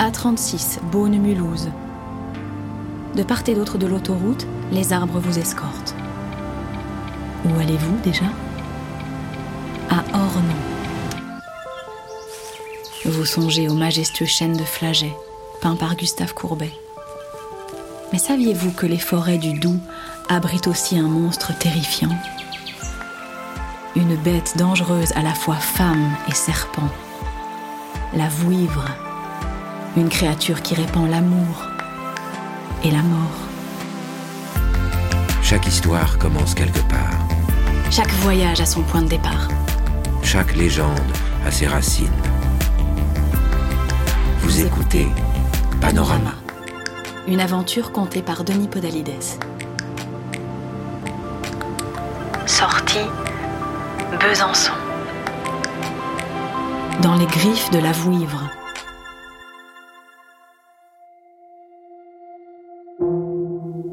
A36, Beaune-Mulhouse. De part et d'autre de l'autoroute, les arbres vous escortent. Où allez-vous déjà? À Ornans. Vous songez aux majestueux chênes de Flaget, peints par Gustave Courbet. Mais saviez-vous que les forêts du Doubs abritent aussi un monstre terrifiant? Une bête dangereuse à la fois femme et serpent. La vouivre. Une créature qui répand l'amour et la mort. Chaque histoire commence quelque part. Chaque voyage a son point de départ. Chaque légende a ses racines. Vous écoutez Panorama. Une aventure contée par Denis Podalides. Sortie Besançon. Dans les griffes de la vouivre.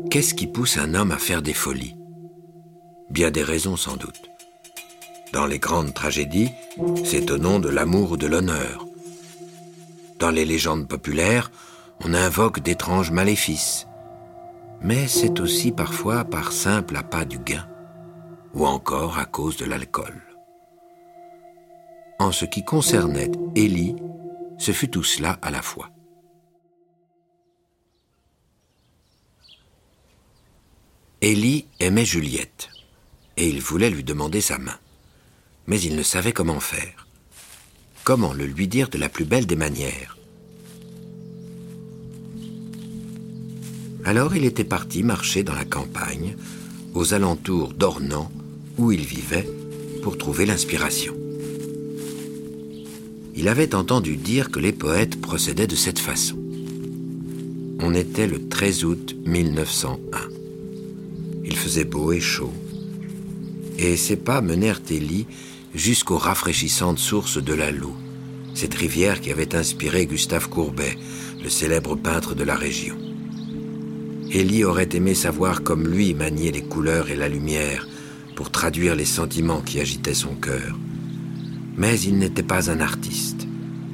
Qu'est-ce qui pousse un homme à faire des folies? Bien des raisons sans doute. Dans les grandes tragédies, c'est au nom de l'amour ou de l'honneur. Dans les légendes populaires, on invoque d'étranges maléfices. Mais c'est aussi parfois par simple appât du gain, ou encore à cause de l'alcool. En ce qui concernait Élie, ce fut tout cela à la fois. Élie aimait Juliette, et il voulait lui demander sa main. Mais il ne savait comment faire. Comment le lui dire de la plus belle des manières? Alors il était parti marcher dans la campagne, aux alentours d'Ornans, où il vivait, pour trouver l'inspiration. Il avait entendu dire que les poètes procédaient de cette façon. On était le 13 août 1901. Faisait beau et chaud. Et ses pas menèrent Élie jusqu'aux rafraîchissantes sources de la Loue, cette rivière qui avait inspiré Gustave Courbet, le célèbre peintre de la région. Élie aurait aimé savoir comme lui manier les couleurs et la lumière pour traduire les sentiments qui agitaient son cœur. Mais il n'était pas un artiste,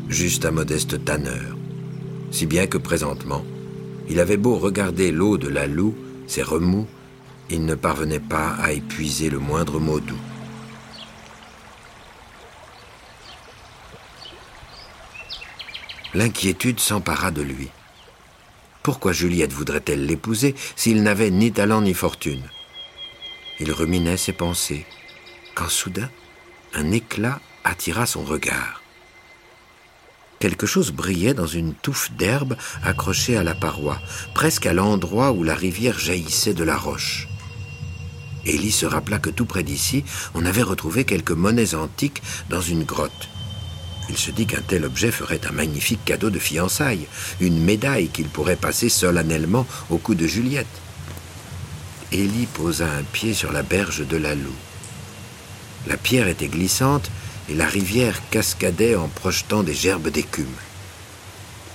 juste un modeste tanneur, si bien que présentement, il avait beau regarder l'eau de la Loue, ses remous, il ne parvenait pas à épuiser le moindre mot doux. L'inquiétude s'empara de lui. Pourquoi Juliette voudrait-elle l'épouser s'il n'avait ni talent ni fortune? Il ruminait ses pensées, quand soudain, un éclat attira son regard. Quelque chose brillait dans une touffe d'herbe accrochée à la paroi, presque à l'endroit où la rivière jaillissait de la roche. Élie se rappela que tout près d'ici, on avait retrouvé quelques monnaies antiques dans une grotte. Il se dit qu'un tel objet ferait un magnifique cadeau de fiançailles, une médaille qu'il pourrait passer solennellement au cou de Juliette. Élie posa un pied sur la berge de la Loue. La pierre était glissante et la rivière cascadait en projetant des gerbes d'écume.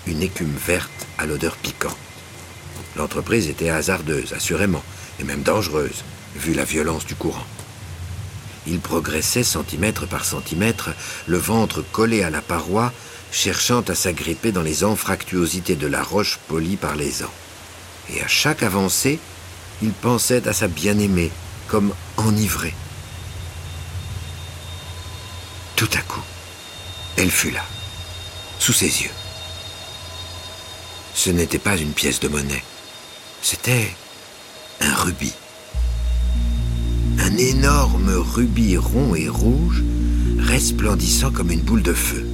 Une écume verte à l'odeur piquante. L'entreprise était hasardeuse, assurément, et même dangereuse vu la violence du courant. Il progressait centimètre par centimètre, le ventre collé à la paroi, cherchant à s'agripper dans les anfractuosités de la roche polie par les ans. Et à chaque avancée, il pensait à sa bien-aimée, comme enivré. Tout à coup, elle fut là, sous ses yeux. Ce n'était pas une pièce de monnaie, c'était un rubis un énorme rubis rond et rouge, resplendissant comme une boule de feu.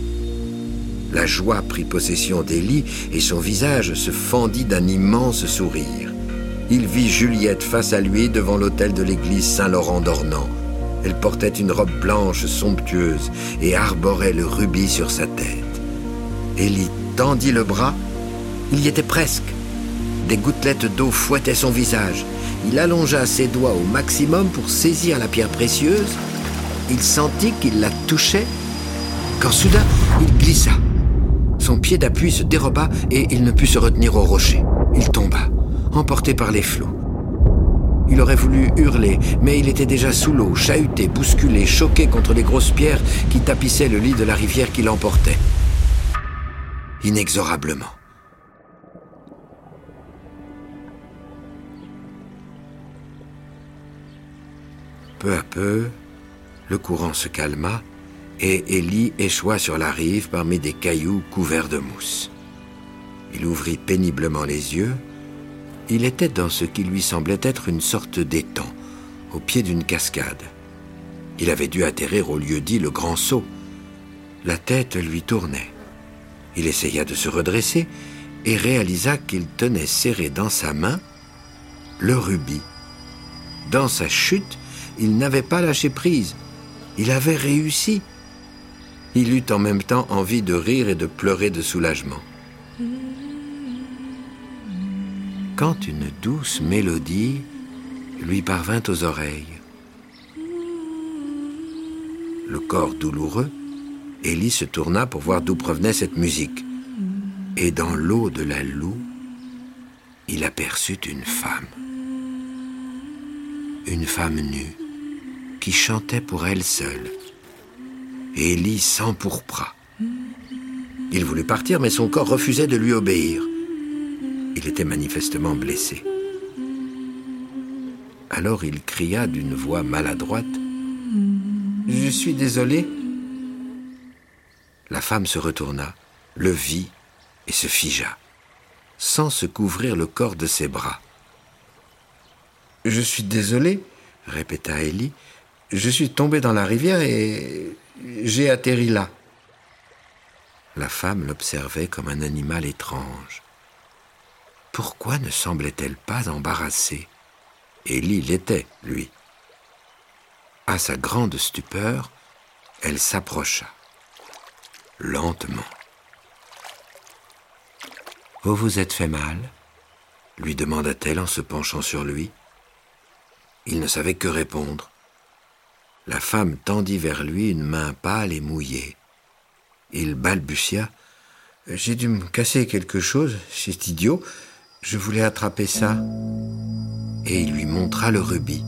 La joie prit possession d'Élie et son visage se fendit d'un immense sourire. Il vit Juliette face à lui devant l'autel de l'église Saint-Laurent d'Ornans. Elle portait une robe blanche somptueuse et arborait le rubis sur sa tête. Élie tendit le bras. Il y était presque. Des gouttelettes d'eau fouettaient son visage. Il allongea ses doigts au maximum pour saisir la pierre précieuse. Il sentit qu'il la touchait quand soudain il glissa. Son pied d'appui se déroba et il ne put se retenir au rocher. Il tomba, emporté par les flots. Il aurait voulu hurler, mais il était déjà sous l'eau, chahuté, bousculé, choqué contre les grosses pierres qui tapissaient le lit de la rivière qui l'emportait. inexorablement. Peu à peu, le courant se calma et Élie échoua sur la rive parmi des cailloux couverts de mousse. Il ouvrit péniblement les yeux. Il était dans ce qui lui semblait être une sorte d'étang, au pied d'une cascade. Il avait dû atterrir au lieu dit le grand saut. La tête lui tournait. Il essaya de se redresser et réalisa qu'il tenait serré dans sa main le rubis. Dans sa chute, il n'avait pas lâché prise. Il avait réussi. Il eut en même temps envie de rire et de pleurer de soulagement. Quand une douce mélodie lui parvint aux oreilles. Le corps douloureux, Élie se tourna pour voir d'où provenait cette musique. Et dans l'eau de la loue, il aperçut une femme. Une femme nue qui chantait pour elle seule. Et Élie s'empourpra. Il voulut partir, mais son corps refusait de lui obéir. Il était manifestement blessé. Alors il cria d'une voix maladroite Je suis désolé. La femme se retourna, le vit et se figea, sans se couvrir le corps de ses bras. Je suis désolé, répéta Ellie. Je suis tombé dans la rivière et j'ai atterri là. La femme l'observait comme un animal étrange. Pourquoi ne semblait-elle pas embarrassée? Élie l'était, lui. À sa grande stupeur, elle s'approcha, lentement. Vous vous êtes fait mal? lui demanda-t-elle en se penchant sur lui. Il ne savait que répondre. La femme tendit vers lui une main pâle et mouillée. Il balbutia. J'ai dû me casser quelque chose, c'est idiot. Je voulais attraper ça. Et il lui montra le rubis.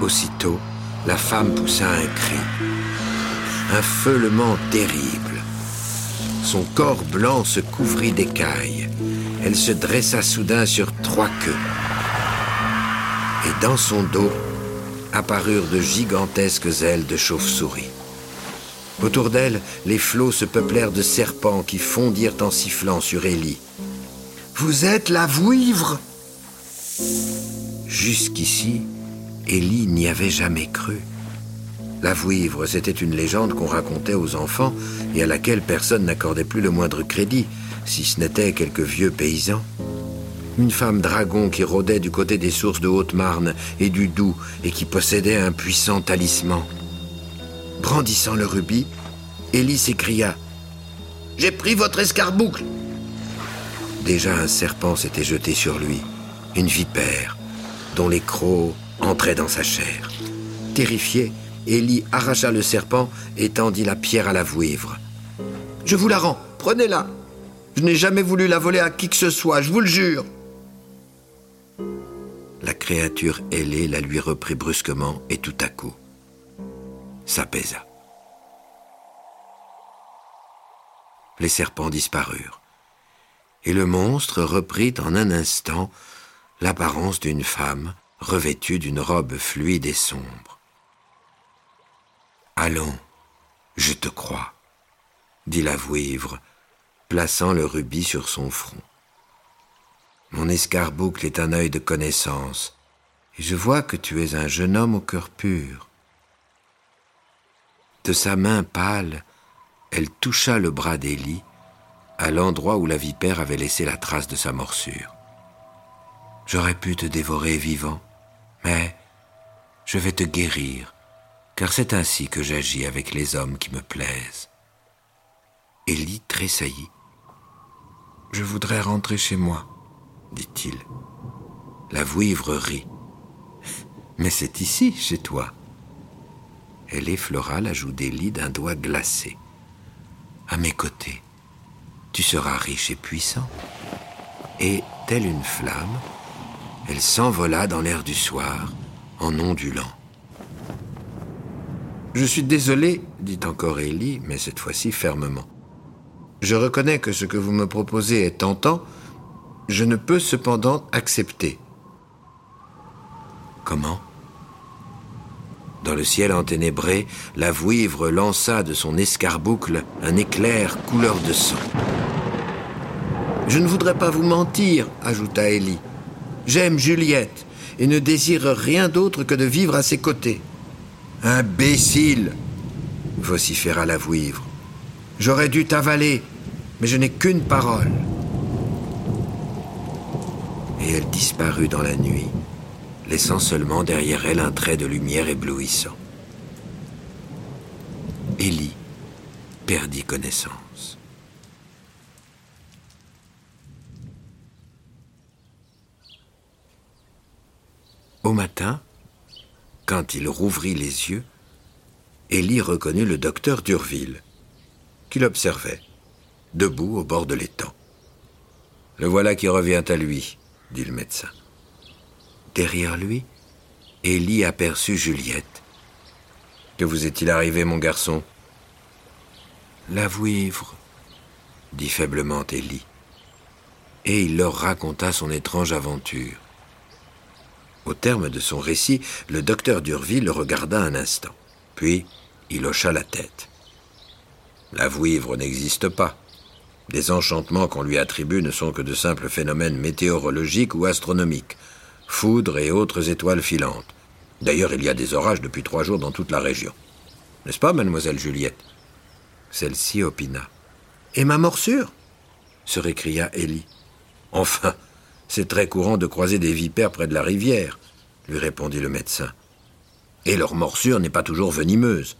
Aussitôt, la femme poussa un cri. Un feulement terrible. Son corps blanc se couvrit d'écailles. Elle se dressa soudain sur trois queues. Et dans son dos, apparurent de gigantesques ailes de chauve-souris. Autour d'elle, les flots se peuplèrent de serpents qui fondirent en sifflant sur Élie. Vous êtes la vouivre Jusqu'ici, Élie n'y avait jamais cru. La vouivre, c'était une légende qu'on racontait aux enfants et à laquelle personne n'accordait plus le moindre crédit, si ce n'était quelques vieux paysans une femme dragon qui rôdait du côté des sources de Haute-Marne et du Doubs et qui possédait un puissant talisman. Brandissant le rubis, Élie s'écria J'ai pris votre escarboucle Déjà un serpent s'était jeté sur lui, une vipère, dont les crocs entraient dans sa chair. Terrifié, Élie arracha le serpent et tendit la pierre à la vouivre. Je vous la rends, prenez-la. Je n'ai jamais voulu la voler à qui que ce soit, je vous le jure. La créature ailée la lui reprit brusquement et tout à coup s'apaisa. Les serpents disparurent, et le monstre reprit en un instant l'apparence d'une femme revêtue d'une robe fluide et sombre. Allons, je te crois, dit la vouivre, plaçant le rubis sur son front. Mon escarboucle est un œil de connaissance, et je vois que tu es un jeune homme au cœur pur. De sa main pâle, elle toucha le bras d'Élie, à l'endroit où la vipère avait laissé la trace de sa morsure. J'aurais pu te dévorer vivant, mais je vais te guérir, car c'est ainsi que j'agis avec les hommes qui me plaisent. Élie tressaillit. Je voudrais rentrer chez moi dit-il. La vouivre rit. Mais c'est ici, chez toi. Elle effleura la joue d'Élie d'un doigt glacé. À mes côtés, tu seras riche et puissant. Et, telle une flamme, elle s'envola dans l'air du soir, en ondulant. Je suis désolé, dit encore Élie, mais cette fois-ci fermement. Je reconnais que ce que vous me proposez est tentant, je ne peux cependant accepter. Comment? Dans le ciel enténébré, la vouivre lança de son escarboucle un éclair couleur de sang. Je ne voudrais pas vous mentir, ajouta Ellie. J'aime Juliette et ne désire rien d'autre que de vivre à ses côtés. Imbécile vociféra la vouivre. J'aurais dû t'avaler, mais je n'ai qu'une parole. Elle disparut dans la nuit, laissant seulement derrière elle un trait de lumière éblouissant. Élie perdit connaissance. Au matin, quand il rouvrit les yeux, Élie reconnut le docteur Durville, qui l'observait, debout au bord de l'étang. Le voilà qui revient à lui, dit le médecin. Derrière lui, Élie aperçut Juliette. Que vous est-il arrivé, mon garçon? La vouivre, dit faiblement Élie. Et il leur raconta son étrange aventure. Au terme de son récit, le docteur Durville le regarda un instant. Puis, il hocha la tête. La vouivre n'existe pas. Les enchantements qu'on lui attribue ne sont que de simples phénomènes météorologiques ou astronomiques, foudres et autres étoiles filantes. D'ailleurs, il y a des orages depuis trois jours dans toute la région. N'est-ce pas, mademoiselle Juliette? Celle-ci opina. Et ma morsure? se récria Élie. Enfin, c'est très courant de croiser des vipères près de la rivière, lui répondit le médecin. Et leur morsure n'est pas toujours venimeuse.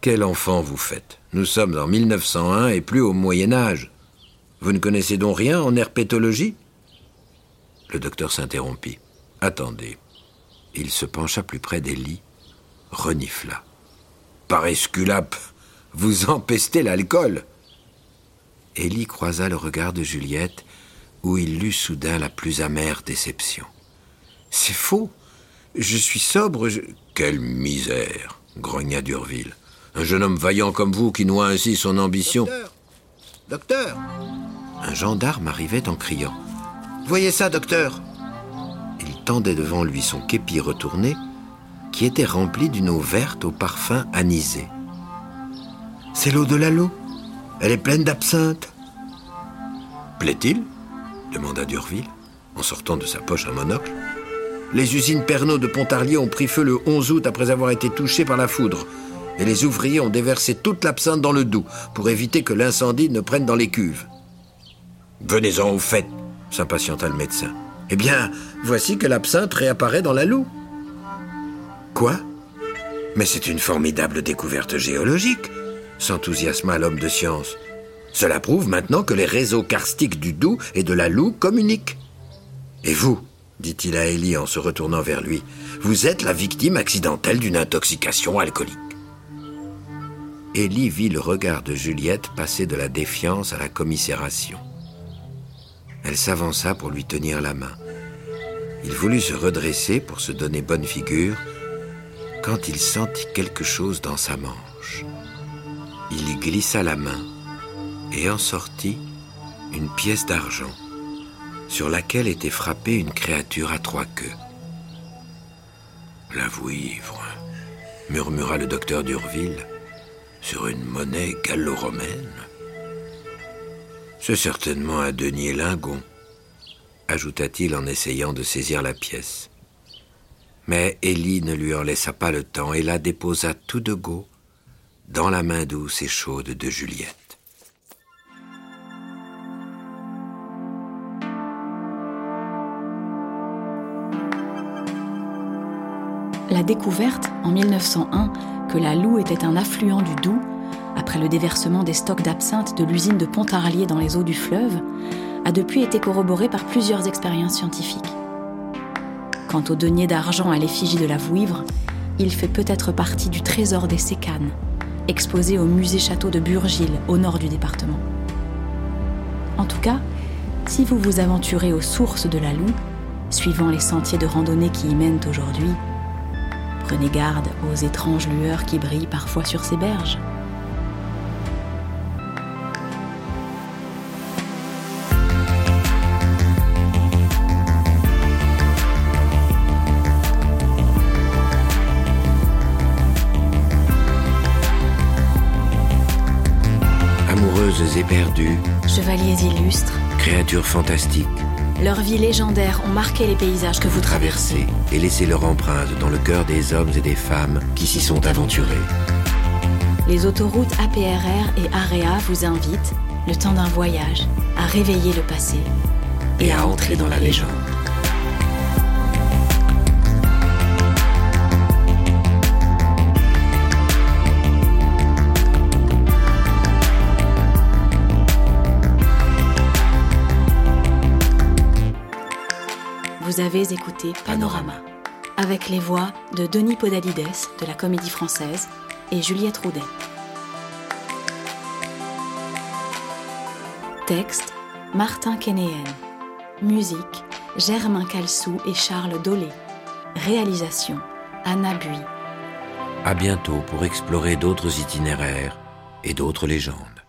Quel enfant vous faites? Nous sommes en 1901 et plus au Moyen Âge. Vous ne connaissez donc rien en herpétologie? Le docteur s'interrompit. Attendez. Il se pencha plus près des lits, renifla. Par Esculape, vous empestez l'alcool Élie croisa le regard de Juliette où il lut soudain la plus amère déception. C'est faux. Je suis sobre. Quelle misère grogna Durville. Un jeune homme vaillant comme vous qui noie ainsi son ambition. Docteur Docteur Un gendarme arrivait en criant. Voyez ça, docteur Il tendait devant lui son képi retourné, qui était rempli d'une eau verte au parfum anisé. C'est l'eau de la Elle est pleine d'absinthe. Plaît-il? demanda Durville, en sortant de sa poche un monocle. Les usines Pernod de Pontarlier ont pris feu le 11 août après avoir été touchées par la foudre, et les ouvriers ont déversé toute l'absinthe dans le Doubs pour éviter que l'incendie ne prenne dans les cuves. Venez-en au fait, s'impatienta le médecin. Eh bien, voici que l'absinthe réapparaît dans la loue. Quoi? Mais c'est une formidable découverte géologique, s'enthousiasma l'homme de science. Cela prouve maintenant que les réseaux karstiques du Doubs et de la Loue communiquent. Et vous, dit-il à Élie en se retournant vers lui, vous êtes la victime accidentelle d'une intoxication alcoolique. Élie vit le regard de Juliette passer de la défiance à la commisération. Elle s'avança pour lui tenir la main. Il voulut se redresser pour se donner bonne figure quand il sentit quelque chose dans sa manche. Il y glissa la main et en sortit une pièce d'argent sur laquelle était frappée une créature à trois queues. La vouivre, murmura le docteur d'Urville, sur une monnaie gallo-romaine. C'est certainement un denier lingon, ajouta-t-il en essayant de saisir la pièce. Mais Élie ne lui en laissa pas le temps et la déposa tout de go dans la main douce et chaude de Juliette. la découverte, en 1901, que la Loue était un affluent du Doubs, après le déversement des stocks d'absinthe de l'usine de Pontarlier dans les eaux du fleuve, a depuis été corroborée par plusieurs expériences scientifiques. Quant au denier d'argent à l'effigie de la Vouivre, il fait peut-être partie du trésor des Sécanes, exposé au musée château de Burgil, au nord du département. En tout cas, si vous vous aventurez aux sources de la Loue, suivant les sentiers de randonnée qui y mènent aujourd'hui, Prenez garde aux étranges lueurs qui brillent parfois sur ces berges. Amoureuses éperdues, chevaliers illustres, créatures fantastiques, leurs vies légendaires ont marqué les paysages que vous traversez. et laissé leur empreinte dans le cœur des hommes et des femmes qui s'y sont aventurés. Les autoroutes APRR et AREA vous invitent, le temps d'un voyage, à réveiller le passé et à entrer dans la légende. Vous avez écouté Panorama, avec les voix de Denis Podalides de la Comédie Française et Juliette Roudet. Texte Martin Kénéen. Musique Germain Calsou et Charles Dolé. Réalisation Anna Bui. À bientôt pour explorer d'autres itinéraires et d'autres légendes.